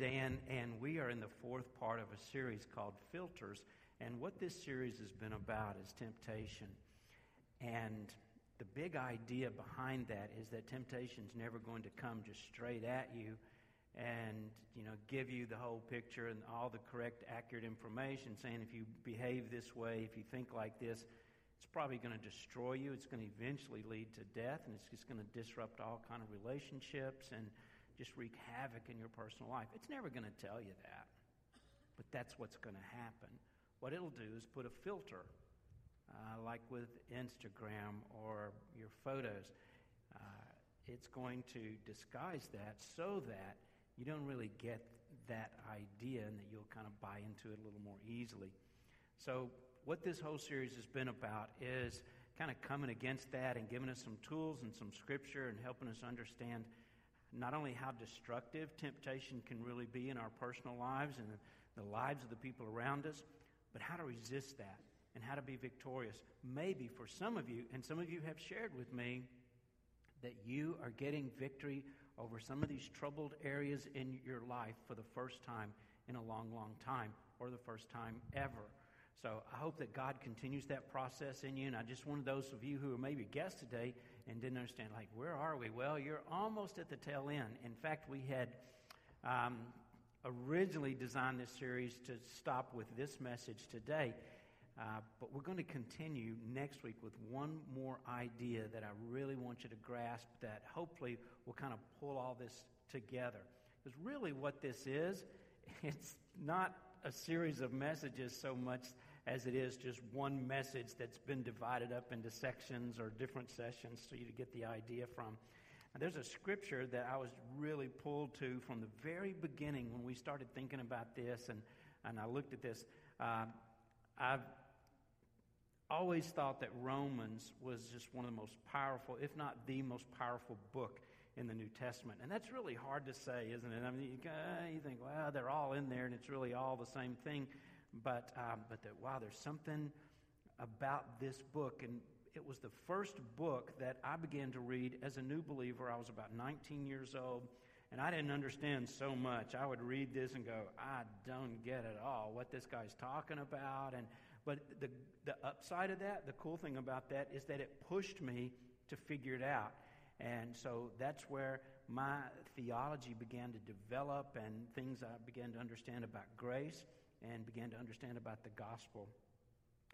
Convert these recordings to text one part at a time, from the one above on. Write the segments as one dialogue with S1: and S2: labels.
S1: Dan, and we are in the fourth part of a series called Filters. And what this series has been about is temptation. And the big idea behind that is that temptation's never going to come just straight at you and you know give you the whole picture and all the correct accurate information saying if you behave this way if you think like this it's probably going to destroy you it's going to eventually lead to death and it's just going to disrupt all kind of relationships and just wreak havoc in your personal life. It's never going to tell you that, but that's what's going to happen. What it'll do is put a filter, uh, like with Instagram or your photos. Uh, it's going to disguise that so that you don't really get that idea and that you'll kind of buy into it a little more easily. So, what this whole series has been about is kind of coming against that and giving us some tools and some scripture and helping us understand not only how destructive temptation can really be in our personal lives and the lives of the people around us, but how to resist that and how to be victorious. Maybe for some of you, and some of you have shared with me, that you are getting victory over some of these troubled areas in your life for the first time in a long, long time, or the first time ever. So I hope that God continues that process in you. And I just wanted those of you who are maybe guests today and didn't understand, like, where are we? Well, you're almost at the tail end. In fact, we had um, originally designed this series to stop with this message today. Uh, but we're going to continue next week with one more idea that I really want you to grasp that hopefully will kind of pull all this together. Because really, what this is, it's not a series of messages so much as it is just one message that's been divided up into sections or different sessions so you to get the idea from. And there's a scripture that I was really pulled to from the very beginning when we started thinking about this, and, and I looked at this. Uh, I've always thought that Romans was just one of the most powerful, if not the most powerful book in the New Testament. And that's really hard to say, isn't it? I mean, you, you think, well, they're all in there and it's really all the same thing. But, um, but that, wow, there's something about this book. And it was the first book that I began to read as a new believer. I was about 19 years old. And I didn't understand so much. I would read this and go, I don't get at all what this guy's talking about. And but the the upside of that, the cool thing about that is that it pushed me to figure it out. And so that's where my theology began to develop and things I began to understand about grace and began to understand about the gospel.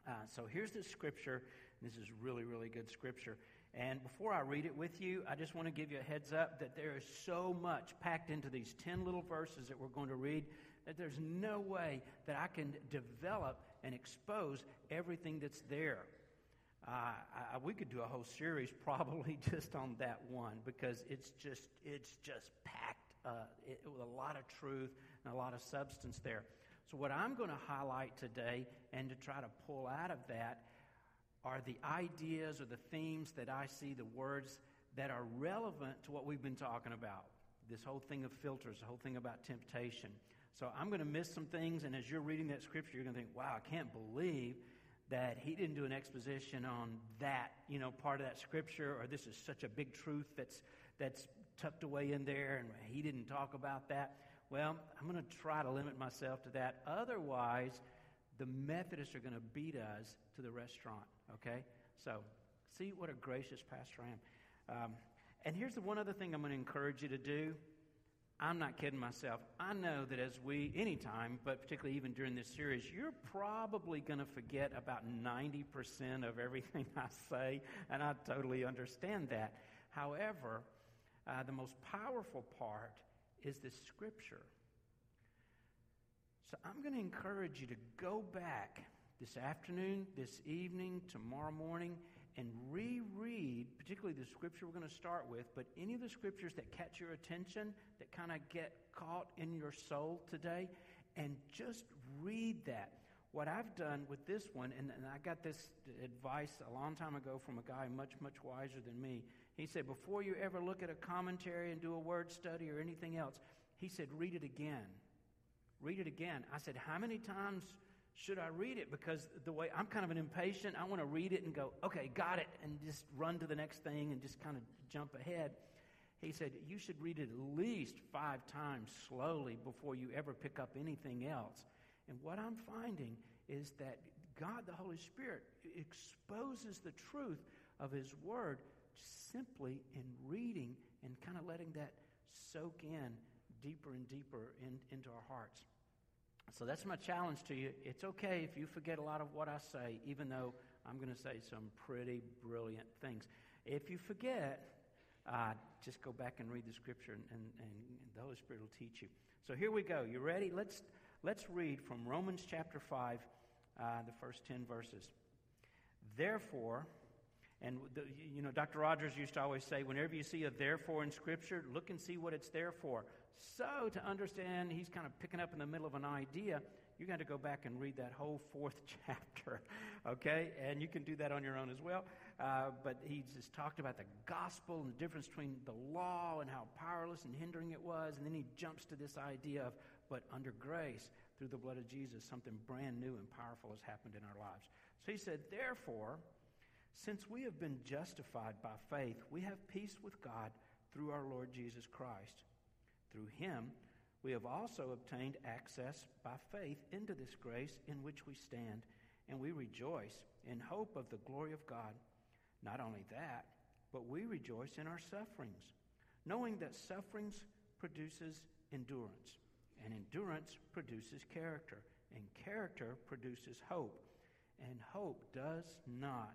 S1: Uh, so here's the scripture. This is really, really good scripture. And before I read it with you, I just want to give you a heads up that there is so much packed into these 10 little verses that we're going to read that there's no way that I can develop and expose everything that's there. Uh, I, we could do a whole series probably just on that one because it's just it's just packed uh, it, with a lot of truth and a lot of substance there. So, what I'm going to highlight today and to try to pull out of that are the ideas or the themes that I see, the words that are relevant to what we've been talking about. This whole thing of filters, the whole thing about temptation. So, I'm going to miss some things, and as you're reading that scripture, you're going to think, wow, I can't believe that he didn't do an exposition on that, you know, part of that scripture, or this is such a big truth that's, that's tucked away in there, and he didn't talk about that. Well, I'm going to try to limit myself to that. Otherwise, the Methodists are going to beat us to the restaurant, okay? So, see what a gracious pastor I am. Um, and here's the one other thing I'm going to encourage you to do. I'm not kidding myself. I know that as we, anytime, but particularly even during this series, you're probably going to forget about 90% of everything I say, and I totally understand that. However, uh, the most powerful part is the scripture. So I'm going to encourage you to go back this afternoon, this evening, tomorrow morning, and reread, particularly the scripture we're going to start with, but any of the scriptures that catch your attention, that kind of get caught in your soul today, and just read that. What I've done with this one, and, and I got this advice a long time ago from a guy much, much wiser than me. He said, Before you ever look at a commentary and do a word study or anything else, he said, Read it again. Read it again. I said, How many times should I read it? Because the way I'm kind of an impatient, I want to read it and go, Okay, got it, and just run to the next thing and just kind of jump ahead. he said you should read it at least five times slowly before you ever pick up anything else. And what I'm finding is that God, the Holy Spirit, exposes the truth of His Word simply in reading and kind of letting that soak in deeper and deeper in, into our hearts. So that's my challenge to you. It's okay if you forget a lot of what I say, even though I'm going to say some pretty brilliant things. If you forget, uh, just go back and read the scripture, and, and, and the Holy Spirit will teach you. So here we go. You ready? Let's, let's read from Romans chapter 5, uh, the first 10 verses. Therefore, and the, you know, Dr. Rogers used to always say, whenever you see a therefore in Scripture, look and see what it's there for. So, to understand, he's kind of picking up in the middle of an idea. You're going to go back and read that whole fourth chapter, okay? And you can do that on your own as well. Uh, but he just talked about the gospel and the difference between the law and how powerless and hindering it was. And then he jumps to this idea of, but under grace, through the blood of Jesus, something brand new and powerful has happened in our lives. So he said, therefore, since we have been justified by faith, we have peace with God through our Lord Jesus Christ. Through him, we have also obtained access by faith into this grace in which we stand, and we rejoice in hope of the glory of God. Not only that, but we rejoice in our sufferings, knowing that sufferings produces endurance, and endurance produces character, and character produces hope, and hope does not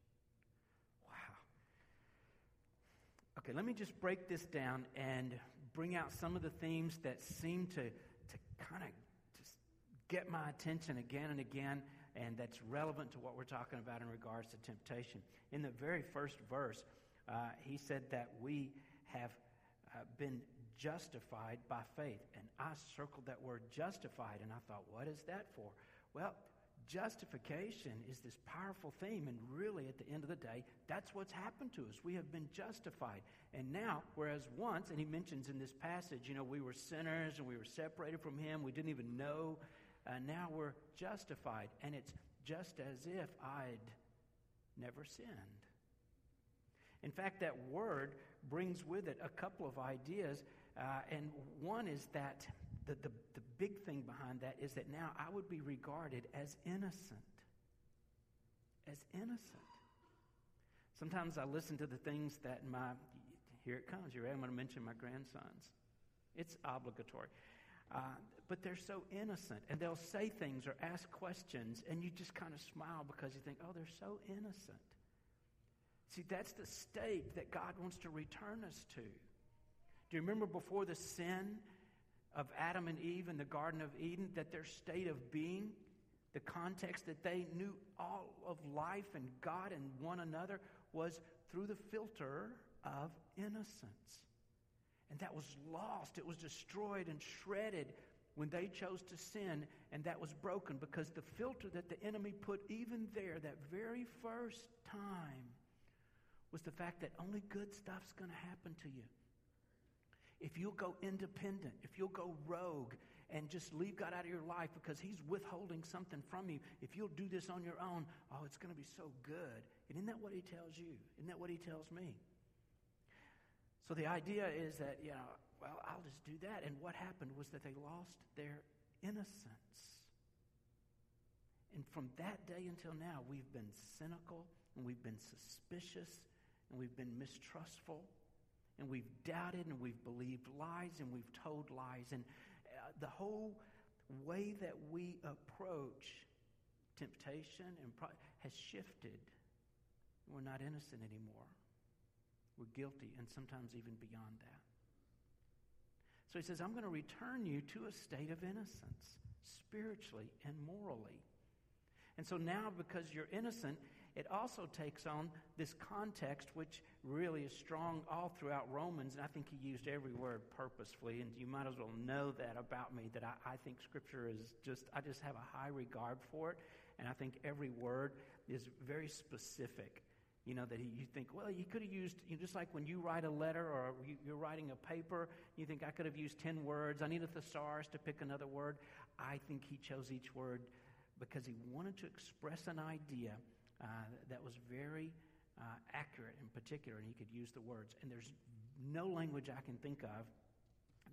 S1: Okay, let me just break this down and bring out some of the themes that seem to, to kind of just get my attention again and again, and that's relevant to what we're talking about in regards to temptation. In the very first verse, uh, he said that we have uh, been justified by faith. And I circled that word justified, and I thought, what is that for? Well, Justification is this powerful theme, and really, at the end of the day, that's what's happened to us. We have been justified. And now, whereas once, and he mentions in this passage, you know, we were sinners and we were separated from him, we didn't even know, uh, now we're justified. And it's just as if I'd never sinned. In fact, that word brings with it a couple of ideas, uh, and one is that the, the, the big thing behind that is that now I would be regarded as innocent. As innocent. Sometimes I listen to the things that my, here it comes, you ready? I'm going to mention my grandsons. It's obligatory. Uh, but they're so innocent, and they'll say things or ask questions, and you just kind of smile because you think, oh, they're so innocent. See, that's the state that God wants to return us to. Do you remember before the sin of Adam and Eve in the Garden of Eden, that their state of being, the context that they knew all of life and God and one another, was through the filter of innocence. And that was lost, it was destroyed and shredded when they chose to sin, and that was broken because the filter that the enemy put even there, that very first time, was the fact that only good stuff's going to happen to you if you'll go independent, if you'll go rogue and just leave God out of your life because He's withholding something from you, if you'll do this on your own, oh, it's going to be so good. And isn't that what He tells you? Isn't that what He tells me? So the idea is that, you know, well, I'll just do that. And what happened was that they lost their innocence. And from that day until now, we've been cynical and we've been suspicious and we've been mistrustful and we've doubted and we've believed lies and we've told lies. And uh, the whole way that we approach temptation and pro- has shifted. We're not innocent anymore. We're guilty, and sometimes even beyond that. So he says, I'm going to return you to a state of innocence, spiritually and morally. And so now, because you're innocent, it also takes on this context, which really is strong all throughout Romans. And I think he used every word purposefully. And you might as well know that about me that I, I think Scripture is just, I just have a high regard for it. And I think every word is very specific. You know, that he, you think, well, you could have used, you know, just like when you write a letter or you, you're writing a paper, you think, I could have used 10 words. I need a thesaurus to pick another word. I think he chose each word because he wanted to express an idea uh, that was very uh, accurate in particular, and he could use the words. And there's no language I can think of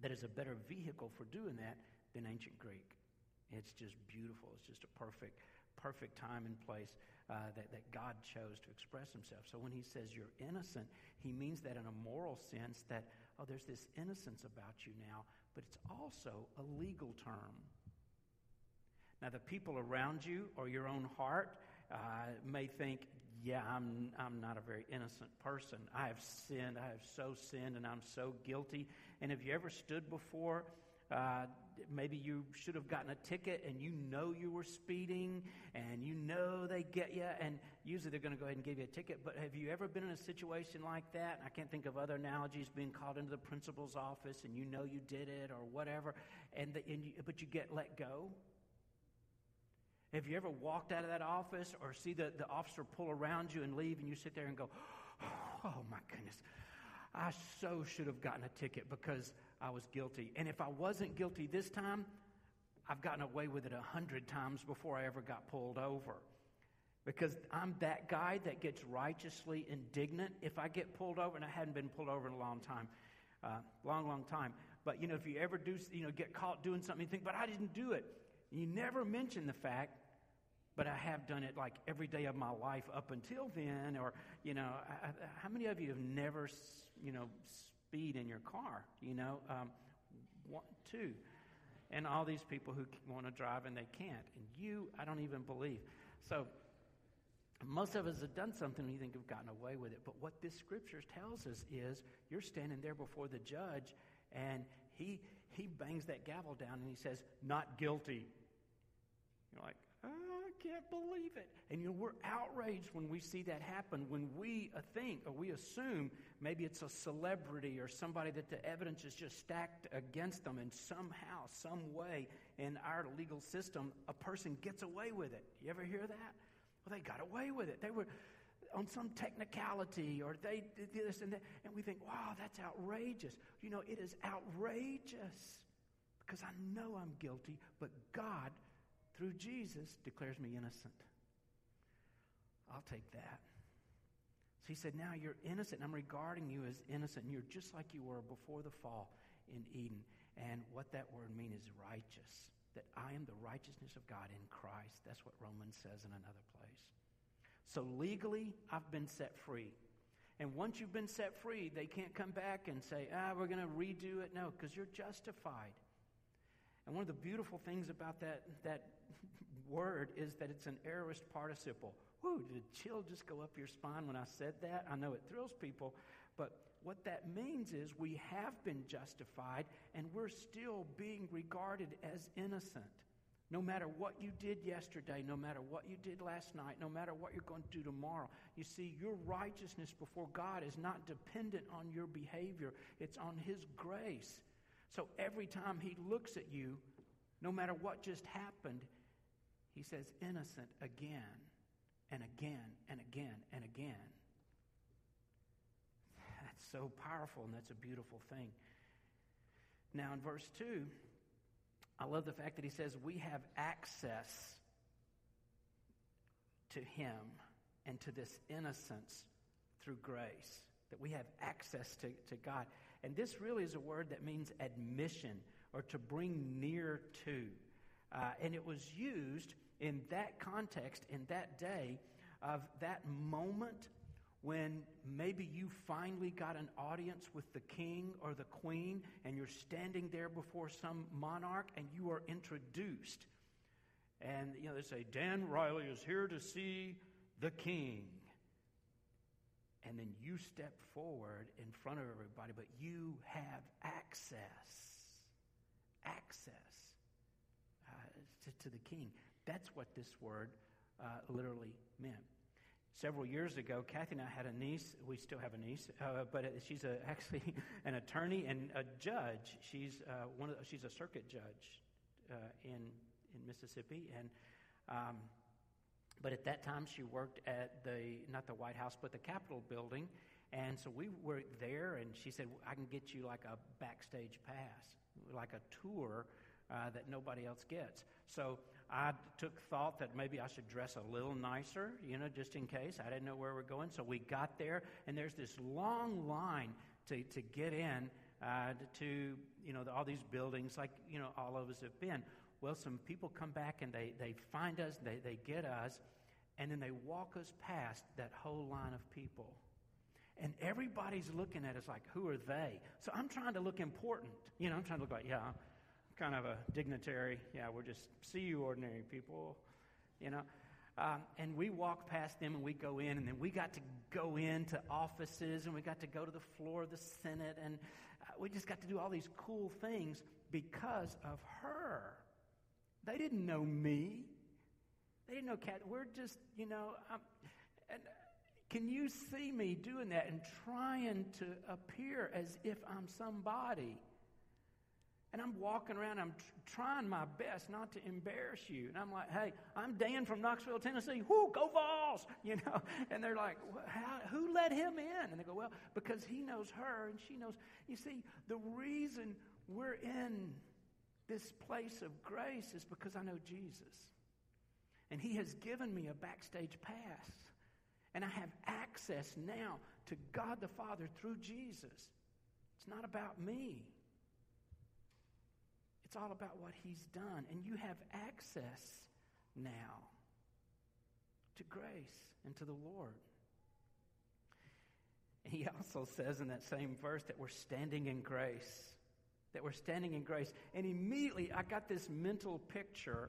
S1: that is a better vehicle for doing that than ancient Greek. It's just beautiful. It's just a perfect, perfect time and place uh, that, that God chose to express himself. So when he says you're innocent, he means that in a moral sense that, oh, there's this innocence about you now, but it's also a legal term. Now, the people around you or your own heart uh, may think, yeah, I'm, I'm not a very innocent person. I have sinned. I have so sinned, and I'm so guilty. And have you ever stood before? Uh, maybe you should have gotten a ticket and you know you were speeding and you know they get you, and usually they're going to go ahead and give you a ticket. But have you ever been in a situation like that? I can't think of other analogies being called into the principal's office and you know you did it or whatever, and, the, and you, but you get let go? Have you ever walked out of that office or see the, the officer pull around you and leave and you sit there and go, oh my goodness, I so should have gotten a ticket because I was guilty. And if I wasn't guilty this time, I've gotten away with it a hundred times before I ever got pulled over. Because I'm that guy that gets righteously indignant if I get pulled over, and I hadn't been pulled over in a long time, uh, long, long time. But you know, if you ever do, you know, get caught doing something, you think, but I didn't do it. You never mention the fact, but I have done it like every day of my life up until then. Or, you know, I, I, how many of you have never, you know, speed in your car? You know, um, one, two. And all these people who want to drive and they can't. And you, I don't even believe. So, most of us have done something we think we've gotten away with it. But what this scripture tells us is you're standing there before the judge and he, he bangs that gavel down and he says, Not guilty. You're like, I can't believe it. And you know, we're outraged when we see that happen, when we uh, think or we assume maybe it's a celebrity or somebody that the evidence is just stacked against them, and somehow, some way in our legal system, a person gets away with it. You ever hear that? Well, they got away with it. They were on some technicality or they did this and that. And we think, wow, that's outrageous. You know, it is outrageous because I know I'm guilty, but God, through Jesus, declares me innocent. I'll take that. So he said, Now you're innocent, I'm regarding you as innocent. And you're just like you were before the fall in Eden. And what that word means is righteous. That I am the righteousness of God in Christ. That's what Romans says in another place. So legally, I've been set free. And once you've been set free, they can't come back and say, ah, we're going to redo it. No, because you're justified. And one of the beautiful things about that, that word is that it's an aorist participle. Whoo, did a chill just go up your spine when I said that? I know it thrills people, but what that means is we have been justified and we're still being regarded as innocent. No matter what you did yesterday, no matter what you did last night, no matter what you're going to do tomorrow, you see, your righteousness before God is not dependent on your behavior, it's on His grace. So every time He looks at you, no matter what just happened, He says, innocent again and again and again and again. That's so powerful and that's a beautiful thing. Now, in verse 2, I love the fact that he says we have access to him and to this innocence through grace, that we have access to, to God. And this really is a word that means admission or to bring near to. Uh, and it was used in that context, in that day, of that moment when maybe you finally got an audience with the king or the queen and you're standing there before some monarch and you are introduced. And, you know, they say, Dan Riley is here to see the king. And then you step forward in front of everybody, but you have access. Access uh, to, to, the king. That's what this word uh, literally meant several years ago, Kathy and I had a niece. We still have a niece, uh, but she's a, actually an attorney and a judge. She's uh, one of she's a circuit judge uh, in in Mississippi, and um, but at that time she worked at the not the White House but the Capitol building, and so we were there, and she said I can get you like a backstage pass, like a tour uh, that nobody else gets. So I took thought that maybe I should dress a little nicer, you know, just in case. I didn't know where we are going. So we got there, and there's this long line to, to get in uh, to, you know, all these buildings like, you know, all of us have been. Well, some people come back and they, they find us, they, they get us, and then they walk us past that whole line of people. And everybody's looking at us like, who are they? So I'm trying to look important. You know, I'm trying to look like, yeah, kind of a dignitary. Yeah, we're just see you ordinary people, you know. Um, and we walk past them and we go in, and then we got to go into offices and we got to go to the floor of the Senate, and uh, we just got to do all these cool things because of her. They didn't know me. They didn't know Cat. We're just, you know, um, and can you see me doing that and trying to appear as if I'm somebody? And I'm walking around, I'm tr- trying my best not to embarrass you. And I'm like, hey, I'm Dan from Knoxville, Tennessee. Whoo, go Vols! You know? And they're like, who let him in? And they go, well, because he knows her and she knows. You see, the reason we're in this place of grace is because I know Jesus. And he has given me a backstage pass. And I have access now to God the Father through Jesus. It's not about me. It's all about what He's done. And you have access now to grace and to the Lord. He also says in that same verse that we're standing in grace. That we're standing in grace. And immediately I got this mental picture,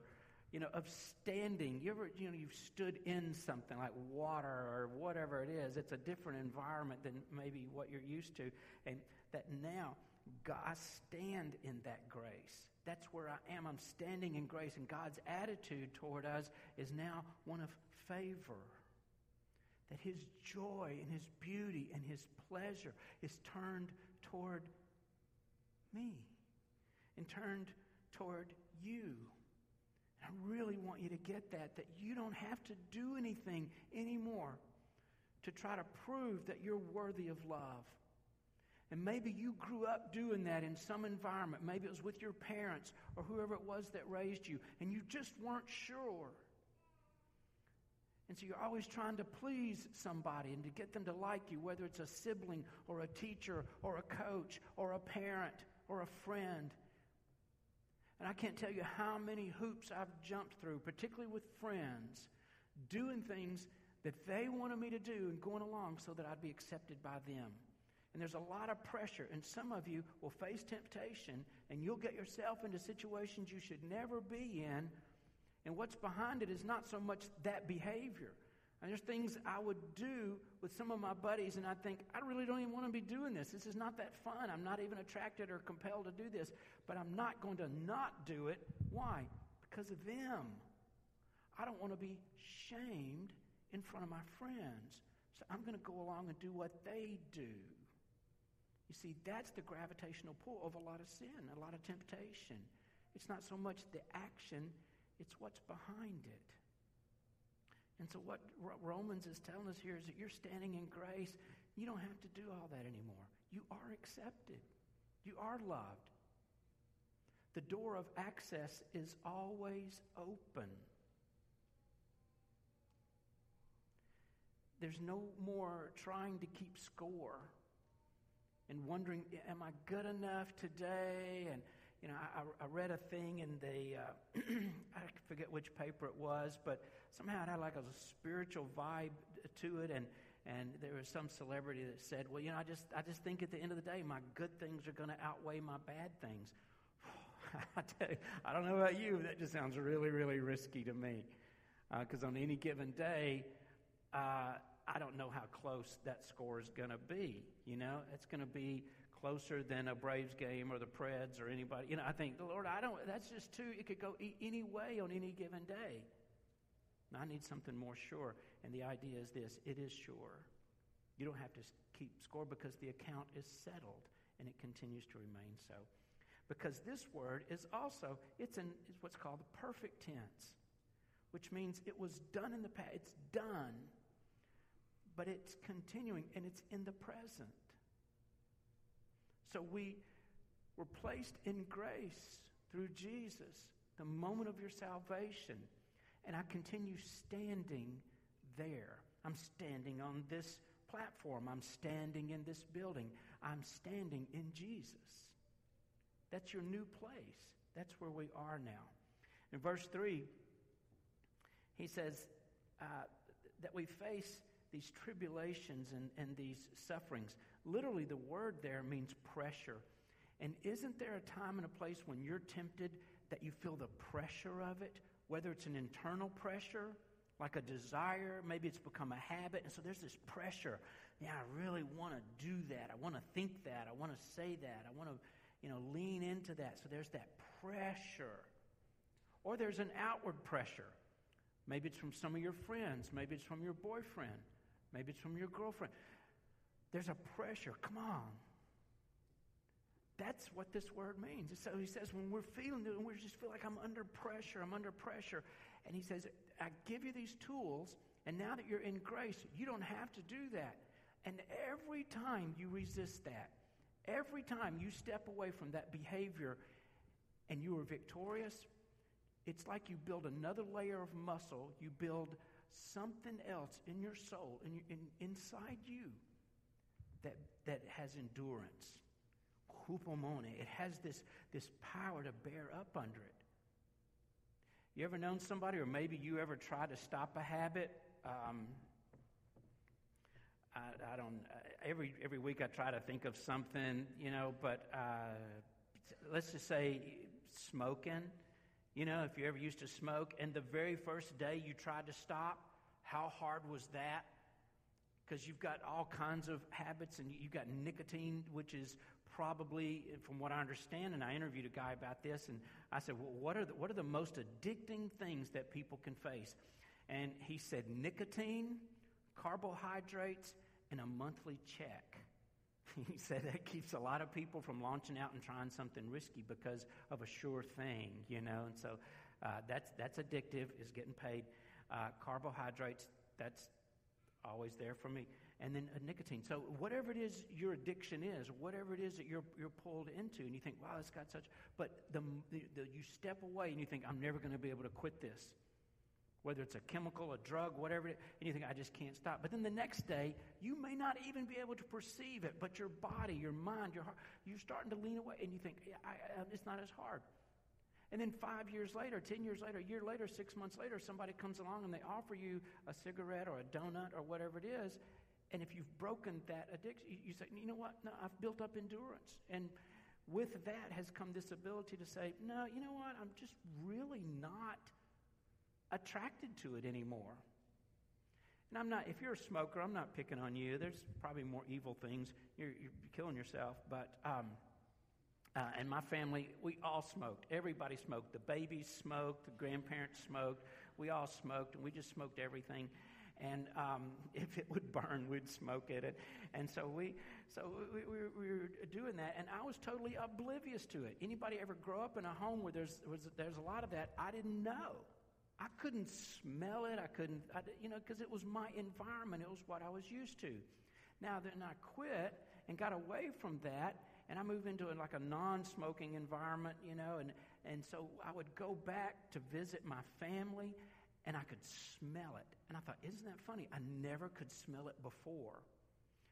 S1: you know, of standing. You ever, you know, you've stood in something like water or whatever it is. It's a different environment than maybe what you're used to. And that now God, I stand in that grace. That's where I am. I'm standing in grace, and God's attitude toward us is now one of favor. That His joy and His beauty and His pleasure is turned toward me and turned toward you. And I really want you to get that, that you don't have to do anything anymore to try to prove that you're worthy of love. And maybe you grew up doing that in some environment. Maybe it was with your parents or whoever it was that raised you, and you just weren't sure. And so you're always trying to please somebody and to get them to like you, whether it's a sibling or a teacher or a coach or a parent or a friend. And I can't tell you how many hoops I've jumped through, particularly with friends, doing things that they wanted me to do and going along so that I'd be accepted by them. And there's a lot of pressure, and some of you will face temptation, and you'll get yourself into situations you should never be in. And what's behind it is not so much that behavior. And there's things I would do with some of my buddies, and I think, I really don't even want to be doing this. This is not that fun. I'm not even attracted or compelled to do this, but I'm not going to not do it. Why? Because of them. I don't want to be shamed in front of my friends. So I'm going to go along and do what they do. You see, that's the gravitational pull of a lot of sin, a lot of temptation. It's not so much the action, it's what's behind it. And so, what Romans is telling us here is that you're standing in grace. You don't have to do all that anymore. You are accepted, you are loved. The door of access is always open. There's no more trying to keep score and wondering, am I good enough today? And, you know, I, I read a thing in the, uh, I forget which paper it was, but somehow it had like a spiritual vibe to it. And, And there was some celebrity that said, Well, you know, I just, I just think at the end of the day, my good things are going to outweigh my bad things. I, tell you, I don't know about you, that just sounds really, really risky to me. Because uh, on any given day, uh, I don't know how close that score is going to be. You know, it's going to be closer than a Braves game or the Preds or anybody. You know, I think, Lord, I don't, that's just too, it could go any way on any given day. I need something more sure. And the idea is this it is sure. You don't have to keep score because the account is settled and it continues to remain so. Because this word is also, it's in it's what's called the perfect tense, which means it was done in the past. It's done, but it's continuing and it's in the present. So we were placed in grace through Jesus, the moment of your salvation. And I continue standing there. I'm standing on this platform. I'm standing in this building. I'm standing in Jesus. That's your new place. That's where we are now. In verse 3, he says uh, that we face these tribulations and, and these sufferings. Literally, the word there means pressure. And isn't there a time and a place when you're tempted that you feel the pressure of it? whether it's an internal pressure, like a desire, maybe it's become a habit, and so there's this pressure. Yeah, I really want to do that. I want to think that. I want to say that. I want to, you know, lean into that. So there's that pressure. Or there's an outward pressure. Maybe it's from some of your friends. Maybe it's from your boyfriend. Maybe it's from your girlfriend. There's a pressure. Come on. That's what this word means. So he says, when we're feeling it, we just feel like I'm under pressure, I'm under pressure. And he says, I give you these tools, and now that you're in grace, you don't have to do that. And every time you resist that, every time you step away from that behavior and you are victorious, it's like you build another layer of muscle. You build something else in your soul, in, in, inside you, that, that has endurance hupomone. It has this, this power to bear up under it. You ever known somebody, or maybe you ever tried to stop a habit? Um, I, I, don't. Uh, every every week I try to think of something, you know. But uh, let's just say smoking. You know, if you ever used to smoke, and the very first day you tried to stop, how hard was that? Because you've got all kinds of habits, and you've got nicotine, which is probably, from what I understand, and I interviewed a guy about this, and I said, well, what are the, what are the most addicting things that people can face? And he said, nicotine, carbohydrates, and a monthly check. he said that keeps a lot of people from launching out and trying something risky because of a sure thing, you know. And so uh, that's that's addictive. Is getting paid. Uh, carbohydrates. That's always there for me and then nicotine. So whatever it is your addiction is, whatever it is that you're, you're pulled into, and you think, wow, it's got such, but the, the, the you step away and you think, I'm never going to be able to quit this. Whether it's a chemical, a drug, whatever, it, and you think, I just can't stop. But then the next day, you may not even be able to perceive it, but your body, your mind, your heart, you're starting to lean away, and you think, I, I, it's not as hard. And then five years later, 10 years later, a year later, six months later, somebody comes along and they offer you a cigarette or a donut or whatever it is, and if you've broken that addiction, you say, you know what? No, I've built up endurance. And with that has come this ability to say, no, you know what? I'm just really not attracted to it anymore. And I'm not, if you're a smoker, I'm not picking on you. There's probably more evil things. You're, you're killing yourself. But, um, uh, and my family, we all smoked. Everybody smoked. The babies smoked. The grandparents smoked. We all smoked, and we just smoked everything and um, if it would burn, we'd smoke it. And, so we, so we, we, we, were doing that, and I was totally oblivious to it. Anybody ever grow up in a home where there's was, there's a lot of that? I didn't know. I couldn't smell it. I couldn't, I, you know, because it was my environment. It was what I was used to. Now then, I quit and got away from that, and I moved into like a non-smoking environment, you know, and and so I would go back to visit my family, and I could smell it. And I thought, isn't that funny? I never could smell it before.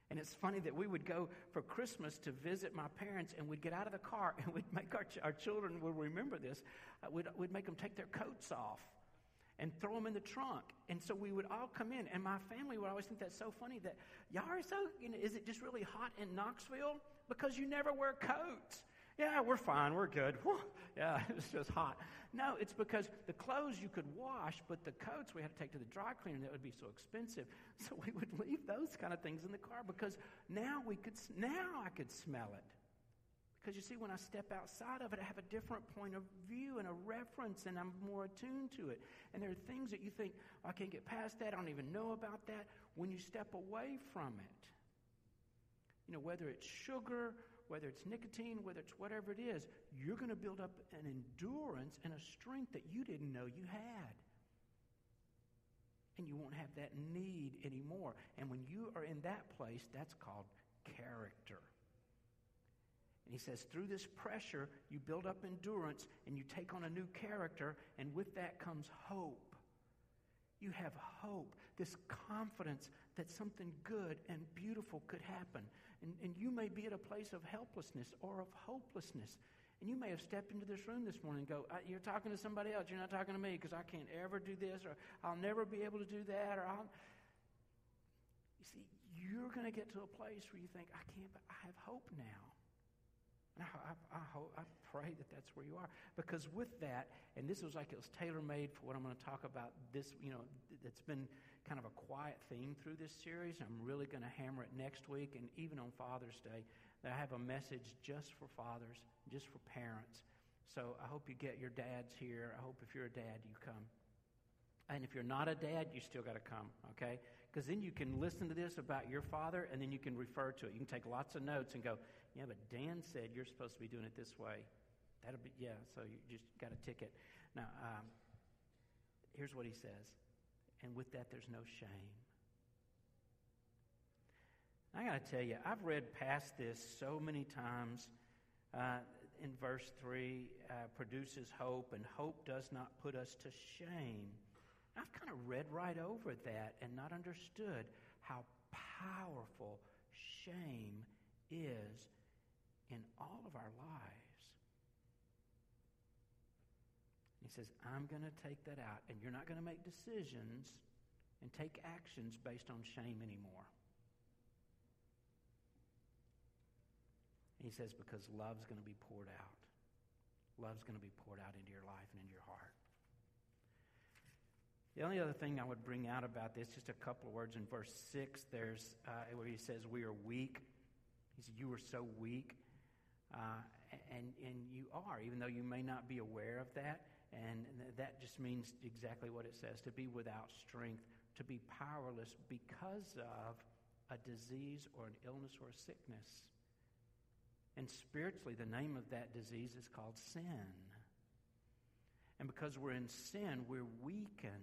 S1: And it's funny that we would go for Christmas to visit my parents, and we'd get out of the car, and we'd make our, our children will remember this. Uh, we'd, we'd make them take their coats off. And throw them in the trunk. And so we would all come in, and my family would always think that's so funny that y'all are so, you know, is it just really hot in Knoxville? Because you never wear coats. Yeah, we're fine, we're good. yeah, it's just hot. No, it's because the clothes you could wash, but the coats we had to take to the dry cleaner. That would be so expensive. So we would leave those kind of things in the car because now we could, now I could smell it. Because you see, when I step outside of it, I have a different point of view and a reference, and I'm more attuned to it. And there are things that you think, I can't get past that, I don't even know about that. When you step away from it, you know, whether it's sugar, whether it's nicotine, whether it's whatever it is, you're going to build up an endurance and a strength that you didn't know you had. And you won't have that need anymore. And when you are in that place, that's called character. And he says, through this pressure, you build up endurance and you take on a new character, and with that comes hope. You have hope, this confidence that something good and beautiful could happen. And, and you may be at a place of helplessness or of hopelessness. And you may have stepped into this room this morning and go, You're talking to somebody else. You're not talking to me because I can't ever do this or I'll never be able to do that or I'll. You see, you're going to get to a place where you think, I can't, but I have hope now. I, I, I, hope, I pray that that's where you are. Because with that, and this was like it was tailor made for what I'm going to talk about this, you know, it's been kind of a quiet theme through this series. I'm really going to hammer it next week and even on Father's Day. That I have a message just for fathers, just for parents. So I hope you get your dads here. I hope if you're a dad, you come. And if you're not a dad, you still got to come, okay? Because then you can listen to this about your father and then you can refer to it. You can take lots of notes and go, yeah, but Dan said you're supposed to be doing it this way. That'll be, yeah, so you just got a ticket. Now, um, here's what he says. And with that, there's no shame. I got to tell you, I've read past this so many times. Uh, in verse 3, uh, produces hope, and hope does not put us to shame. I've kind of read right over that and not understood how powerful shame is of our lives. He says, I'm going to take that out, and you're not going to make decisions and take actions based on shame anymore. he says, because love's going to be poured out. Love's going to be poured out into your life and into your heart. The only other thing I would bring out about this, just a couple of words in verse 6, there's uh, where he says, We are weak. He said, You are so weak. Uh, and, and you are, even though you may not be aware of that. And that just means exactly what it says to be without strength, to be powerless because of a disease or an illness or a sickness. And spiritually, the name of that disease is called sin. And because we're in sin, we're weakened.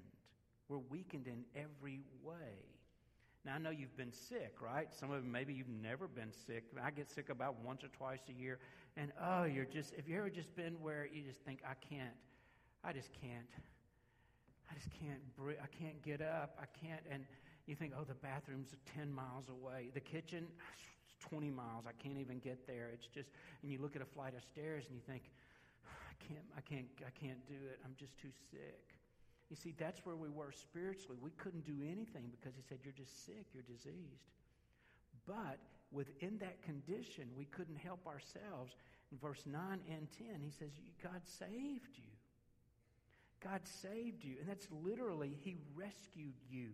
S1: We're weakened in every way. Now, I know you've been sick, right? Some of you, maybe you've never been sick. I get sick about once or twice a year. And oh, you're just, have you ever just been where you just think, I can't, I just can't, I just can't, I can't get up, I can't, and you think, oh, the bathroom's 10 miles away. The kitchen, 20 miles, I can't even get there. It's just, and you look at a flight of stairs and you think, I can't, I can't, I can't do it. I'm just too sick. You see, that's where we were spiritually. We couldn't do anything because he said, You're just sick, you're diseased. But within that condition, we couldn't help ourselves. In verse 9 and 10, he says, God saved you. God saved you. And that's literally, He rescued you.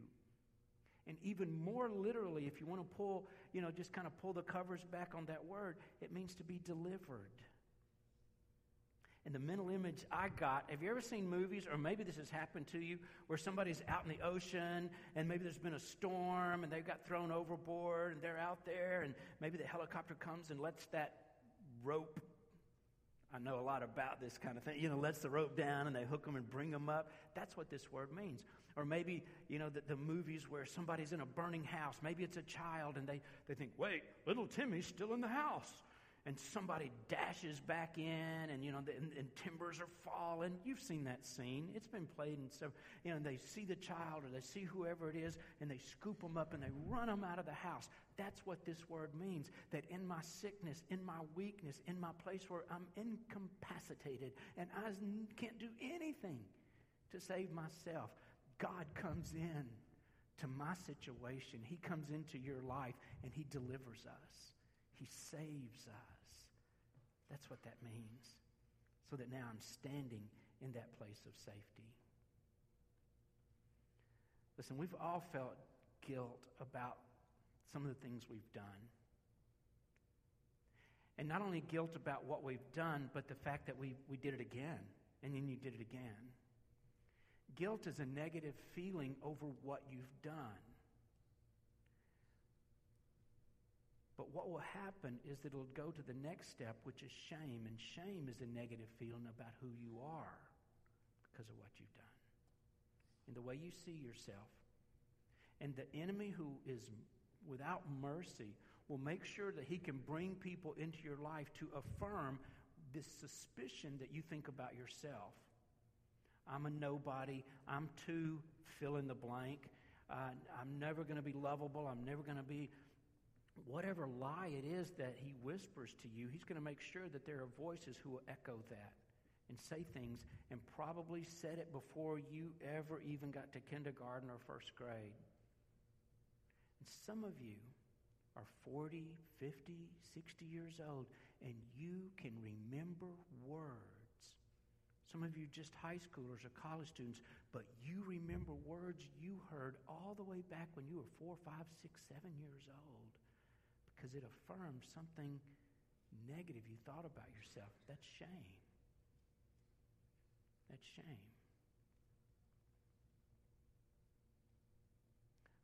S1: And even more literally, if you want to pull, you know, just kind of pull the covers back on that word, it means to be delivered. And the mental image I got have you ever seen movies, or maybe this has happened to you, where somebody's out in the ocean and maybe there's been a storm and they've got thrown overboard and they're out there and maybe the helicopter comes and lets that rope. I know a lot about this kind of thing. You know, lets the rope down and they hook them and bring them up. That's what this word means. Or maybe, you know, the, the movies where somebody's in a burning house. Maybe it's a child and they, they think, wait, little Timmy's still in the house and somebody dashes back in and you know the, and, and, timbers are falling you've seen that scene it's been played in so you know they see the child or they see whoever it is and they scoop them up and they run them out of the house that's what this word means that in my sickness in my weakness in my place where i'm incapacitated and i can't do anything to save myself. God comes in to my situation. He comes into your life and He delivers us. He saves us. That's what that means. So that now I'm standing in that place of safety. Listen, we've all felt guilt about some of the things we've done. And not only guilt about what we've done, but the fact that we, we did it again, and then you did it again. Guilt is a negative feeling over what you've done. What will happen is that it'll go to the next step, which is shame. And shame is a negative feeling about who you are because of what you've done and the way you see yourself. And the enemy who is without mercy will make sure that he can bring people into your life to affirm this suspicion that you think about yourself. I'm a nobody. I'm too fill in the blank. Uh, I'm never going to be lovable. I'm never going to be. Whatever lie it is that he whispers to you, he's going to make sure that there are voices who will echo that and say things and probably said it before you ever even got to kindergarten or first grade. And some of you are 40, 50, 60 years old, and you can remember words some of you just high schoolers or college students, but you remember words you heard all the way back when you were four, five, six, seven years old because it affirms something negative you thought about yourself. That's shame. That's shame.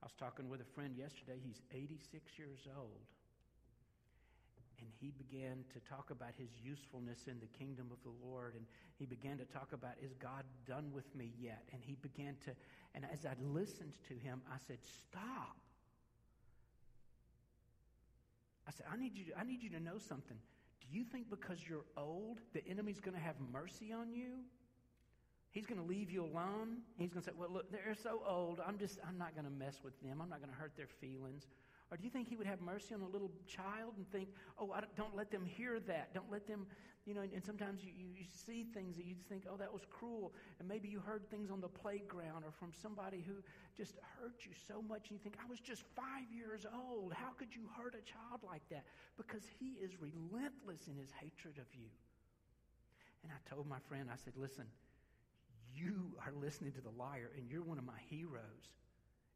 S1: I was talking with a friend yesterday. He's 86 years old and he began to talk about his usefulness in the kingdom of the Lord. And he began to talk about, Is God done with me yet? And he began to, and as I listened to him, I said, Stop. I said, I need you to, I need you to know something. Do you think because you're old, the enemy's going to have mercy on you? He's going to leave you alone. He's going to say, Well, look, they're so old. I'm just, I'm not going to mess with them. I'm not going to hurt their feelings. Or do you think he would have mercy on a little child and think, oh, don't, don't, let them hear that. Don't let them, you know, and, and sometimes you, you, you, see things that you think, oh, that was cruel. And maybe you heard things on the playground or from somebody who just hurt you so much and you think, I was just five years old. How could you hurt a child like that? Because he is relentless in his hatred of you. And I told my friend, I said, listen, you are listening to the liar and you're one of my heroes.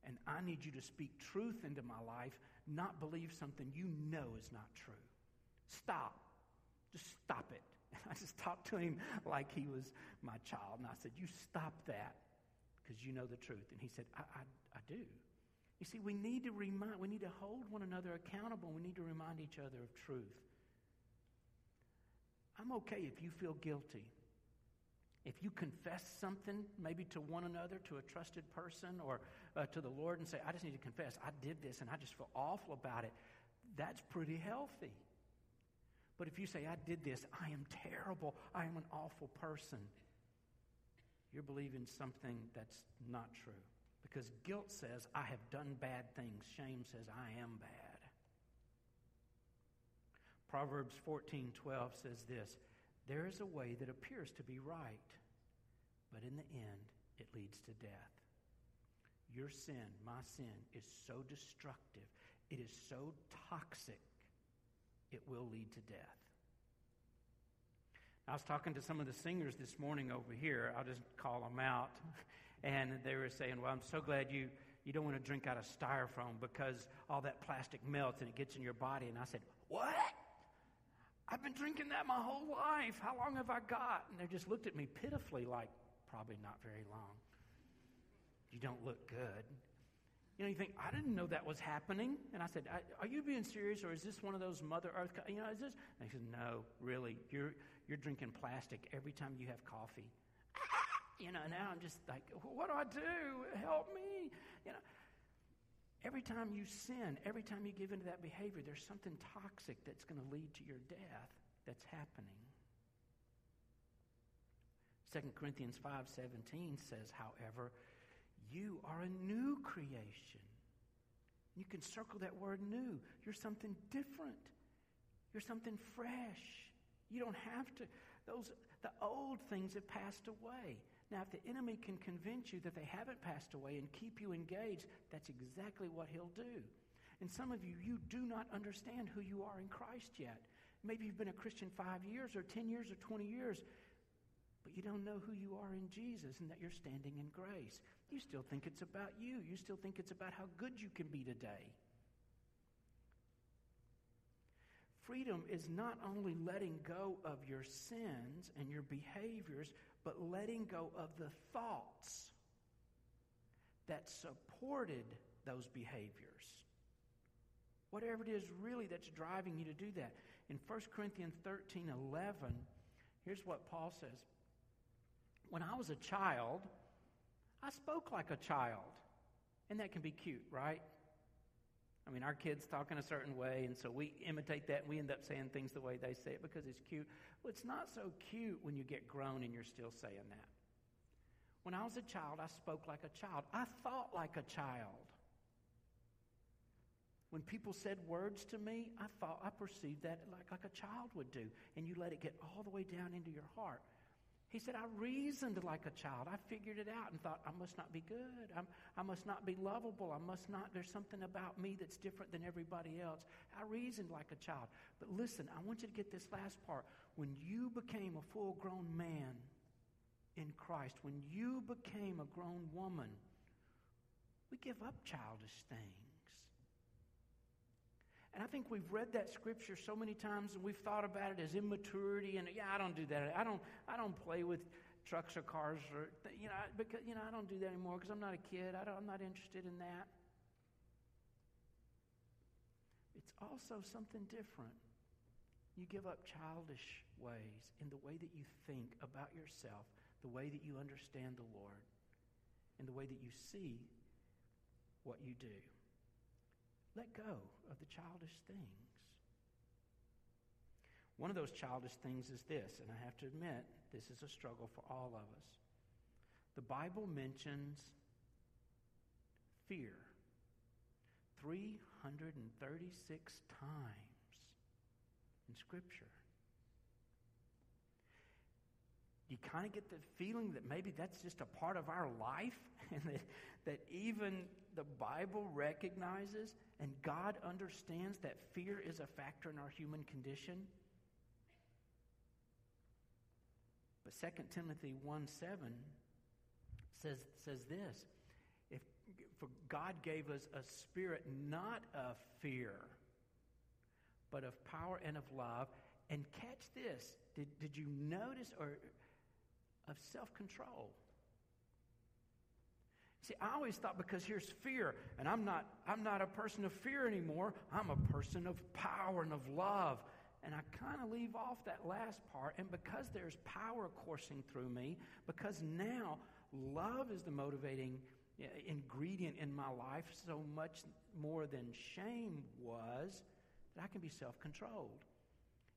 S1: And I need you to speak truth into my life, not believe something you know is not true. Stop. Just stop it. And I just talked to him like he was my child. And I said, You stop that because you know the truth. And he said, I, I, I do. You see, we need to remind, we need to hold one another accountable. We need to remind each other of truth. I'm okay if you feel guilty. If you confess something, maybe to one another, to a trusted person, or uh, to the Lord, and say, I just need to confess, I did this and I just feel awful about it, that's pretty healthy. But if you say, I did this, I am terrible, I am an awful person, you're believing something that's not true. Because guilt says, I have done bad things, shame says, I am bad. Proverbs 14 12 says this there is a way that appears to be right, but in the end, it leads to death. Your sin, my sin, is so destructive, it is so toxic, it will lead to death. I was talking to some of the singers this morning over here. I'll just call them out. And they were saying, Well, I'm so glad you, you don't want to drink out of styrofoam because all that plastic melts and it gets in your body. And I said, What? I've been drinking that my whole life. How long have I got? And they just looked at me pitifully, like, probably not very long. You don't look good. You know, you think, I didn't know that was happening. And I said, Are you being serious or is this one of those Mother Earth? You know, is this? And they said, No, really. You're, you're drinking plastic every time you have coffee. you know, now I'm just like, What do I do? Help me. You know, Every time you sin, every time you give into that behavior, there's something toxic that's going to lead to your death that's happening. 2 Corinthians 5:17 says, however, you are a new creation. You can circle that word new. You're something different. You're something fresh. You don't have to those the old things have passed away. Now, if the enemy can convince you that they haven't passed away and keep you engaged, that's exactly what he'll do. And some of you, you do not understand who you are in Christ yet. Maybe you've been a Christian five years or 10 years or 20 years, but you don't know who you are in Jesus and that you're standing in grace. You still think it's about you. You still think it's about how good you can be today. Freedom is not only letting go of your sins and your behaviors, but letting go of the thoughts that supported those behaviors. Whatever it is really that's driving you to do that. In 1 Corinthians 13 11, here's what Paul says When I was a child, I spoke like a child. And that can be cute, right? I mean, our kids talk in a certain way, and so we imitate that, and we end up saying things the way they say it because it's cute. Well, it's not so cute when you get grown and you're still saying that. When I was a child, I spoke like a child. I thought like a child. When people said words to me, I thought I perceived that like, like a child would do. And you let it get all the way down into your heart. He said, I reasoned like a child. I figured it out and thought, I must not be good. I'm, I must not be lovable. I must not, there's something about me that's different than everybody else. I reasoned like a child. But listen, I want you to get this last part. When you became a full grown man in Christ, when you became a grown woman, we give up childish things. And I think we've read that scripture so many times and we've thought about it as immaturity and yeah, I don't do that. I don't I don't play with trucks or cars or you know because you know I don't do that anymore because I'm not a kid. I am not interested in that. It's also something different. You give up childish ways in the way that you think about yourself, the way that you understand the Lord, and the way that you see what you do. Let go of the childish things. One of those childish things is this, and I have to admit, this is a struggle for all of us. The Bible mentions fear 336 times in Scripture. You kind of get the feeling that maybe that's just a part of our life, and that, that even the Bible recognizes and God understands that fear is a factor in our human condition. But 2 Timothy 1 7 says, says this if, For God gave us a spirit not of fear, but of power and of love. And catch this did, did you notice, or of self control? See, I always thought because here's fear, and I'm not, I'm not a person of fear anymore. I'm a person of power and of love. And I kind of leave off that last part. And because there's power coursing through me, because now love is the motivating uh, ingredient in my life so much more than shame was, that I can be self controlled.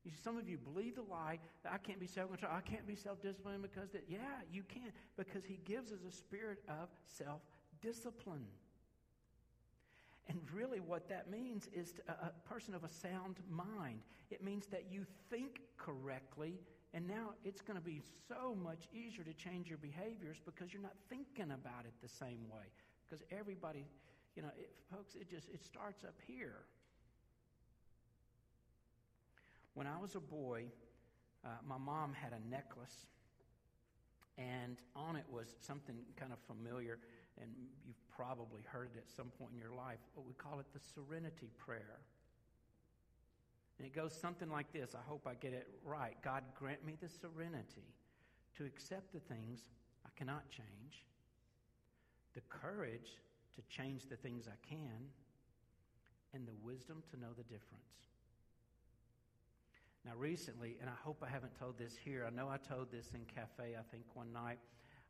S1: You see, some of you believe the lie that I can't be self controlled, I can't be self disciplined because that, yeah, you can, because He gives us a spirit of self discipline. And really, what that means is a, a person of a sound mind. It means that you think correctly, and now it's going to be so much easier to change your behaviors because you're not thinking about it the same way. Because everybody, you know, it, folks, it just it starts up here. When I was a boy, uh, my mom had a necklace, and on it was something kind of familiar, and you've probably heard it at some point in your life. We call it the Serenity Prayer. And it goes something like this. I hope I get it right. God, grant me the serenity to accept the things I cannot change, the courage to change the things I can, and the wisdom to know the difference. Now, recently, and I hope I haven't told this here, I know I told this in cafe, I think, one night.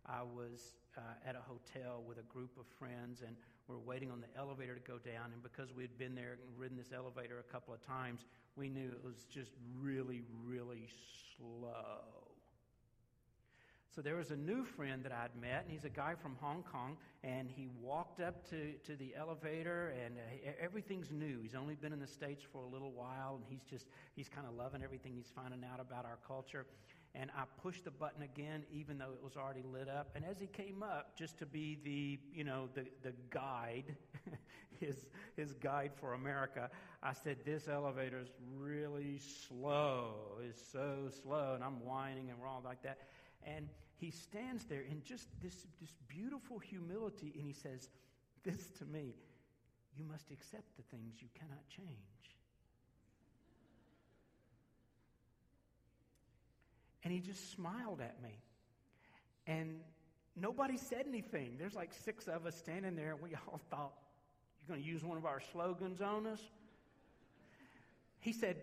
S1: I was uh, at a hotel with a group of friends, and we are waiting on the elevator to go down. And because we had been there and ridden this elevator a couple of times, we knew it was just really, really slow. So there was a new friend that I'd met, and he's a guy from Hong Kong, and he walked up to, to the elevator, and uh, everything's new. He's only been in the States for a little while, and he's just, he's kind of loving everything he's finding out about our culture. and I pushed the button again, even though it was already lit up. And as he came up, just to be the, you know, the, the guide, his, his guide for America, I said, this elevator's really slow. It's so slow. And I'm whining and we're all like that. And he stands there in just this, this beautiful humility, and he says, this to me, you must accept the things you cannot change. And he just smiled at me. And nobody said anything. There's like six of us standing there, and we all thought, You're going to use one of our slogans on us? He said,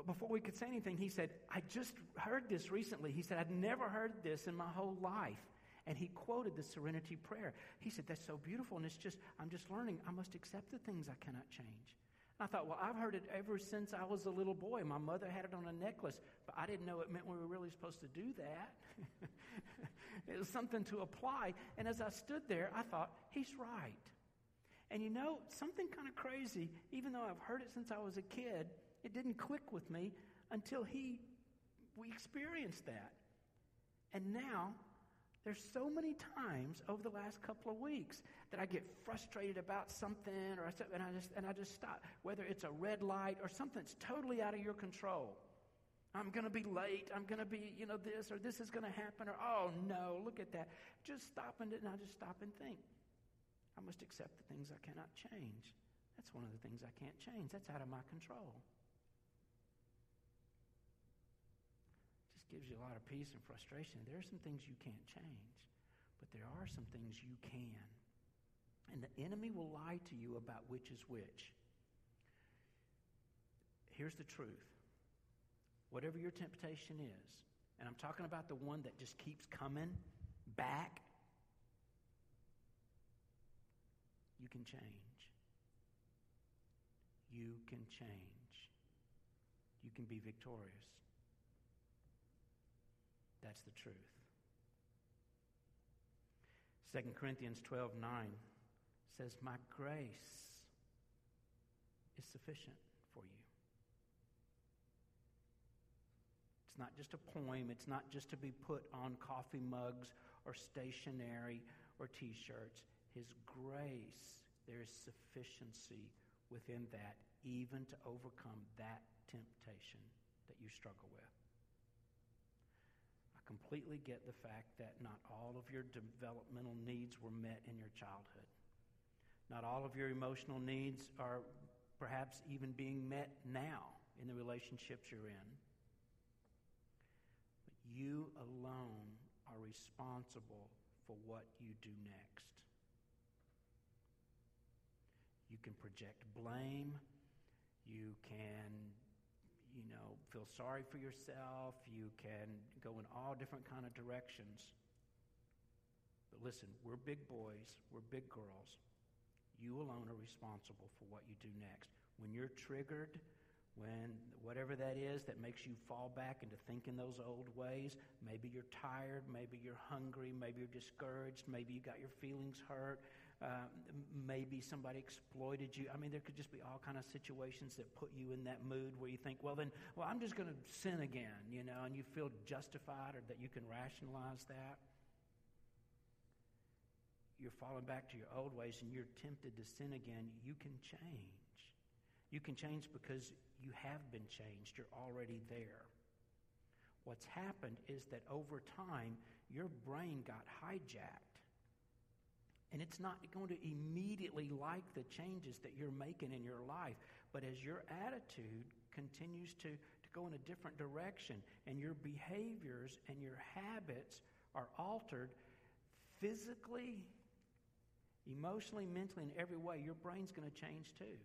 S1: but before we could say anything, he said, I just heard this recently. He said, I'd never heard this in my whole life. And he quoted the serenity prayer. He said, That's so beautiful. And it's just, I'm just learning. I must accept the things I cannot change. I thought, well, I've heard it ever since I was a little boy. My mother had it on a necklace, but I didn't know it meant we were really supposed to do that. it was something to apply. And as I stood there, I thought, he's right. And you know, something kind of crazy, even though I've heard it since I was a kid, it didn't click with me until he we experienced that. And now there's so many times over the last couple of weeks that I get frustrated about something or I, and I just and I just stop. Whether it's a red light or something that's totally out of your control. I'm going to be late. I'm going to be, you know, this or this is going to happen or oh no, look at that. Just stop and, and I just stop and think. I must accept the things I cannot change. That's one of the things I can't change. That's out of my control. Gives you a lot of peace and frustration. There are some things you can't change, but there are some things you can. And the enemy will lie to you about which is which. Here's the truth whatever your temptation is, and I'm talking about the one that just keeps coming back, you can change. You can change. You can be victorious. That's the truth. 2 Corinthians 12 9 says, My grace is sufficient for you. It's not just a poem, it's not just to be put on coffee mugs or stationery or t shirts. His grace, there is sufficiency within that, even to overcome that temptation that you struggle with completely get the fact that not all of your developmental needs were met in your childhood. Not all of your emotional needs are perhaps even being met now in the relationships you're in. But you alone are responsible for what you do next. You can project blame. You can you know, feel sorry for yourself. You can go in all different kind of directions. But listen, we're big boys, we're big girls. You alone are responsible for what you do next. When you're triggered, when whatever that is that makes you fall back into thinking those old ways, maybe you're tired, maybe you're hungry, maybe you're discouraged, maybe you got your feelings hurt, uh, maybe somebody exploited you. I mean, there could just be all kind of situations that put you in that mood where you think, well, then, well, I'm just going to sin again, you know, and you feel justified or that you can rationalize that. You're falling back to your old ways and you're tempted to sin again. You can change. You can change because you have been changed. You're already there. What's happened is that over time, your brain got hijacked and it's not going to immediately like the changes that you're making in your life. But as your attitude continues to, to go in a different direction and your behaviors and your habits are altered physically, emotionally, mentally, in every way, your brain's going to change too.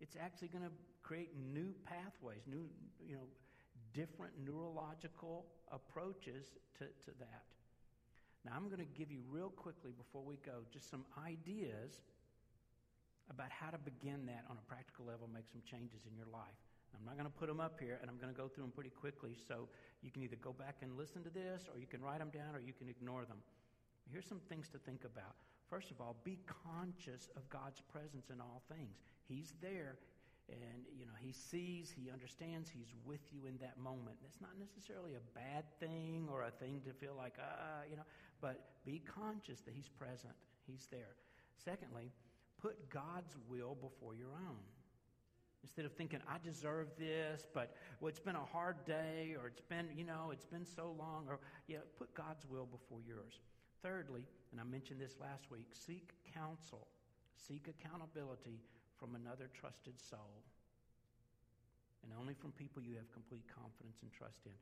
S1: It's actually going to create new pathways, new, you know, different neurological approaches to, to that. Now, I'm going to give you real quickly before we go just some ideas about how to begin that on a practical level, make some changes in your life. I'm not going to put them up here, and I'm going to go through them pretty quickly so you can either go back and listen to this, or you can write them down, or you can ignore them. Here's some things to think about. First of all, be conscious of God's presence in all things. He's there. And you know he sees he understands he's with you in that moment. It's not necessarily a bad thing or a thing to feel like ah uh, you know but be conscious that he's present. He's there. Secondly put god's will before your own. Instead of thinking i deserve this but well it's been a hard day or it's been you know it's been so long or yeah put god's will before yours. Thirdly and i mentioned this last week seek counsel. Seek accountability from another trusted soul, and only from people you have complete confidence and trust in.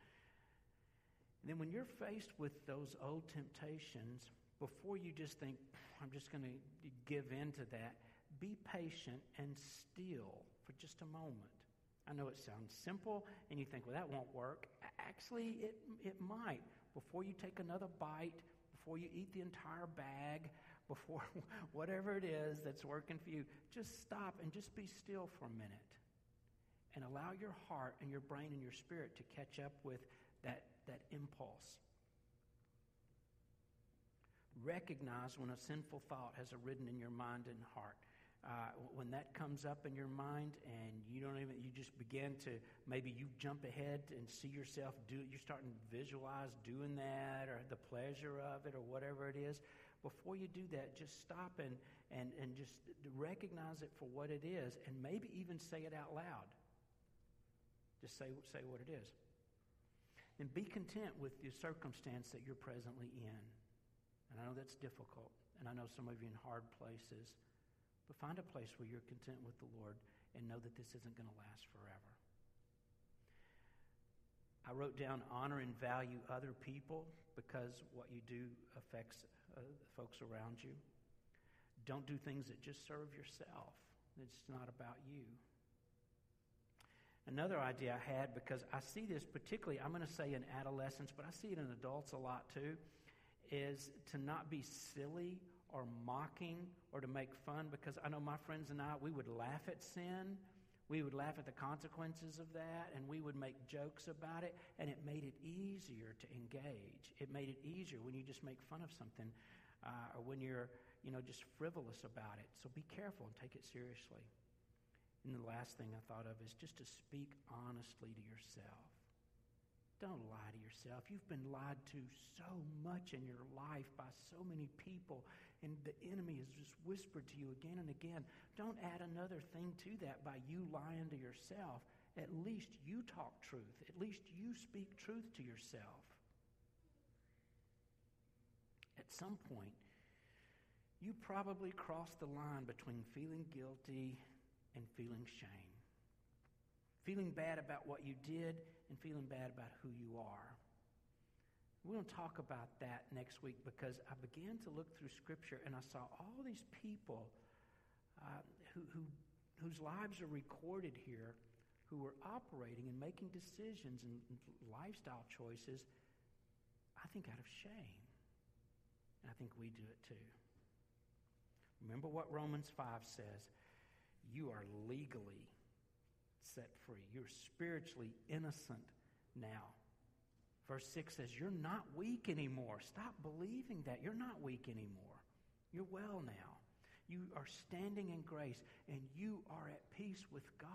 S1: And then when you're faced with those old temptations, before you just think, I'm just going to give in to that, be patient and still for just a moment. I know it sounds simple, and you think, well, that won't work. Actually, it, it might. Before you take another bite, before you eat the entire bag, before whatever it is that's working for you, just stop and just be still for a minute and allow your heart and your brain and your spirit to catch up with that, that impulse. Recognize when a sinful thought has arisen in your mind and heart. Uh, when that comes up in your mind and you don't even you just begin to maybe you jump ahead and see yourself do you're starting to visualize doing that or the pleasure of it or whatever it is before you do that, just stop and, and, and just recognize it for what it is and maybe even say it out loud. Just say, say what it is. And be content with the circumstance that you're presently in. And I know that's difficult, and I know some of you in hard places, but find a place where you're content with the Lord and know that this isn't going to last forever. I wrote down honor and value other people because what you do affects uh, folks around you. Don't do things that just serve yourself. It's not about you. Another idea I had, because I see this particularly, I'm going to say in adolescence, but I see it in adults a lot too, is to not be silly or mocking or to make fun. Because I know my friends and I, we would laugh at sin we would laugh at the consequences of that and we would make jokes about it, and it made it easier to engage. It made it easier when you just make fun of something uh, or when you're, you know, just frivolous about it. So be careful and take it seriously. And the last thing I thought of is just to speak honestly to yourself. Don't lie to yourself. You've been lied to so much in your life by so many people and the enemy has just whispered to you again and again. Don't add another thing to that by you lying to yourself. At least you talk truth. At least you speak truth to yourself. At some point, you probably crossed the line between feeling guilty and feeling shame. Feeling bad about what you did and feeling bad about who you are. We're going to talk about that next week because I began to look through Scripture and I saw all these people uh, who, who, whose lives are recorded here who were operating and making decisions and lifestyle choices, I think, out of shame. And I think we do it too. Remember what Romans 5 says you are legally set free, you're spiritually innocent now. Verse 6 says, You're not weak anymore. Stop believing that. You're not weak anymore. You're well now. You are standing in grace and you are at peace with God.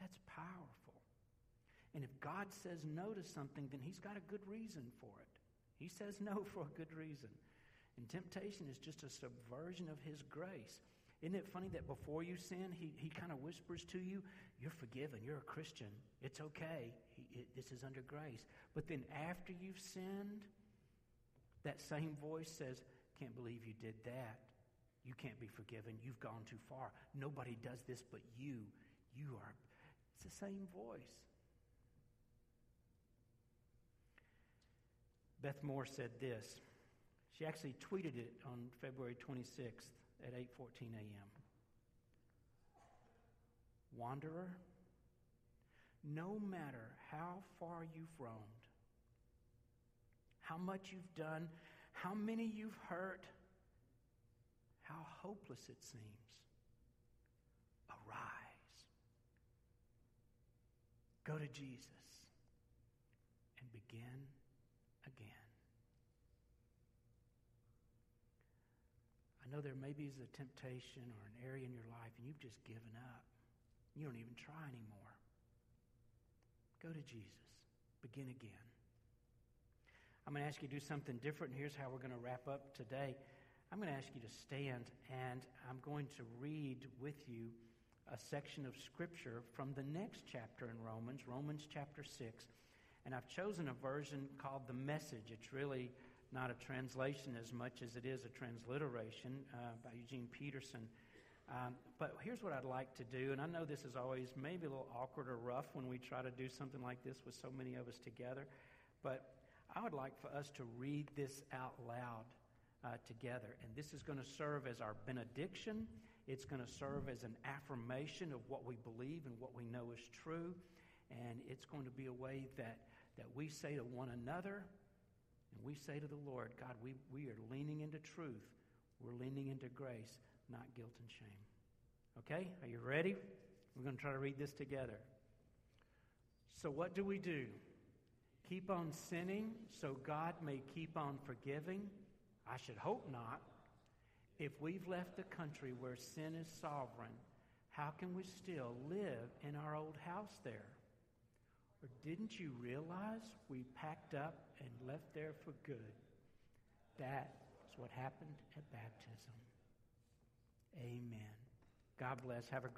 S1: That's powerful. And if God says no to something, then He's got a good reason for it. He says no for a good reason. And temptation is just a subversion of His grace. Isn't it funny that before you sin, he, he kind of whispers to you, You're forgiven. You're a Christian. It's okay. He, it, this is under grace. But then after you've sinned, that same voice says, Can't believe you did that. You can't be forgiven. You've gone too far. Nobody does this but you. You are. It's the same voice. Beth Moore said this. She actually tweeted it on February 26th at 8:14 a.m. Wanderer, no matter how far you've roamed, how much you've done, how many you've hurt, how hopeless it seems, arise. Go to Jesus and begin there maybe is a temptation or an area in your life and you've just given up. You don't even try anymore. Go to Jesus. Begin again. I'm going to ask you to do something different. Here's how we're going to wrap up today. I'm going to ask you to stand, and I'm going to read with you a section of Scripture from the next chapter in Romans, Romans chapter 6. And I've chosen a version called The Message. It's really not a translation as much as it is a transliteration uh, by Eugene Peterson. Um, but here's what I'd like to do, and I know this is always maybe a little awkward or rough when we try to do something like this with so many of us together, but I would like for us to read this out loud uh, together. And this is going to serve as our benediction. It's going to serve as an affirmation of what we believe and what we know is true. And it's going to be a way that, that we say to one another and we say to the Lord, God, we, we are leaning into truth. We're leaning into grace, not guilt and shame. Okay? Are you ready? We're going to try to read this together. So, what do we do? Keep on sinning so God may keep on forgiving? I should hope not. If we've left the country where sin is sovereign, how can we still live in our old house there? Or didn't you realize we packed up and left there for good? That is what happened at baptism. Amen. God bless. Have a great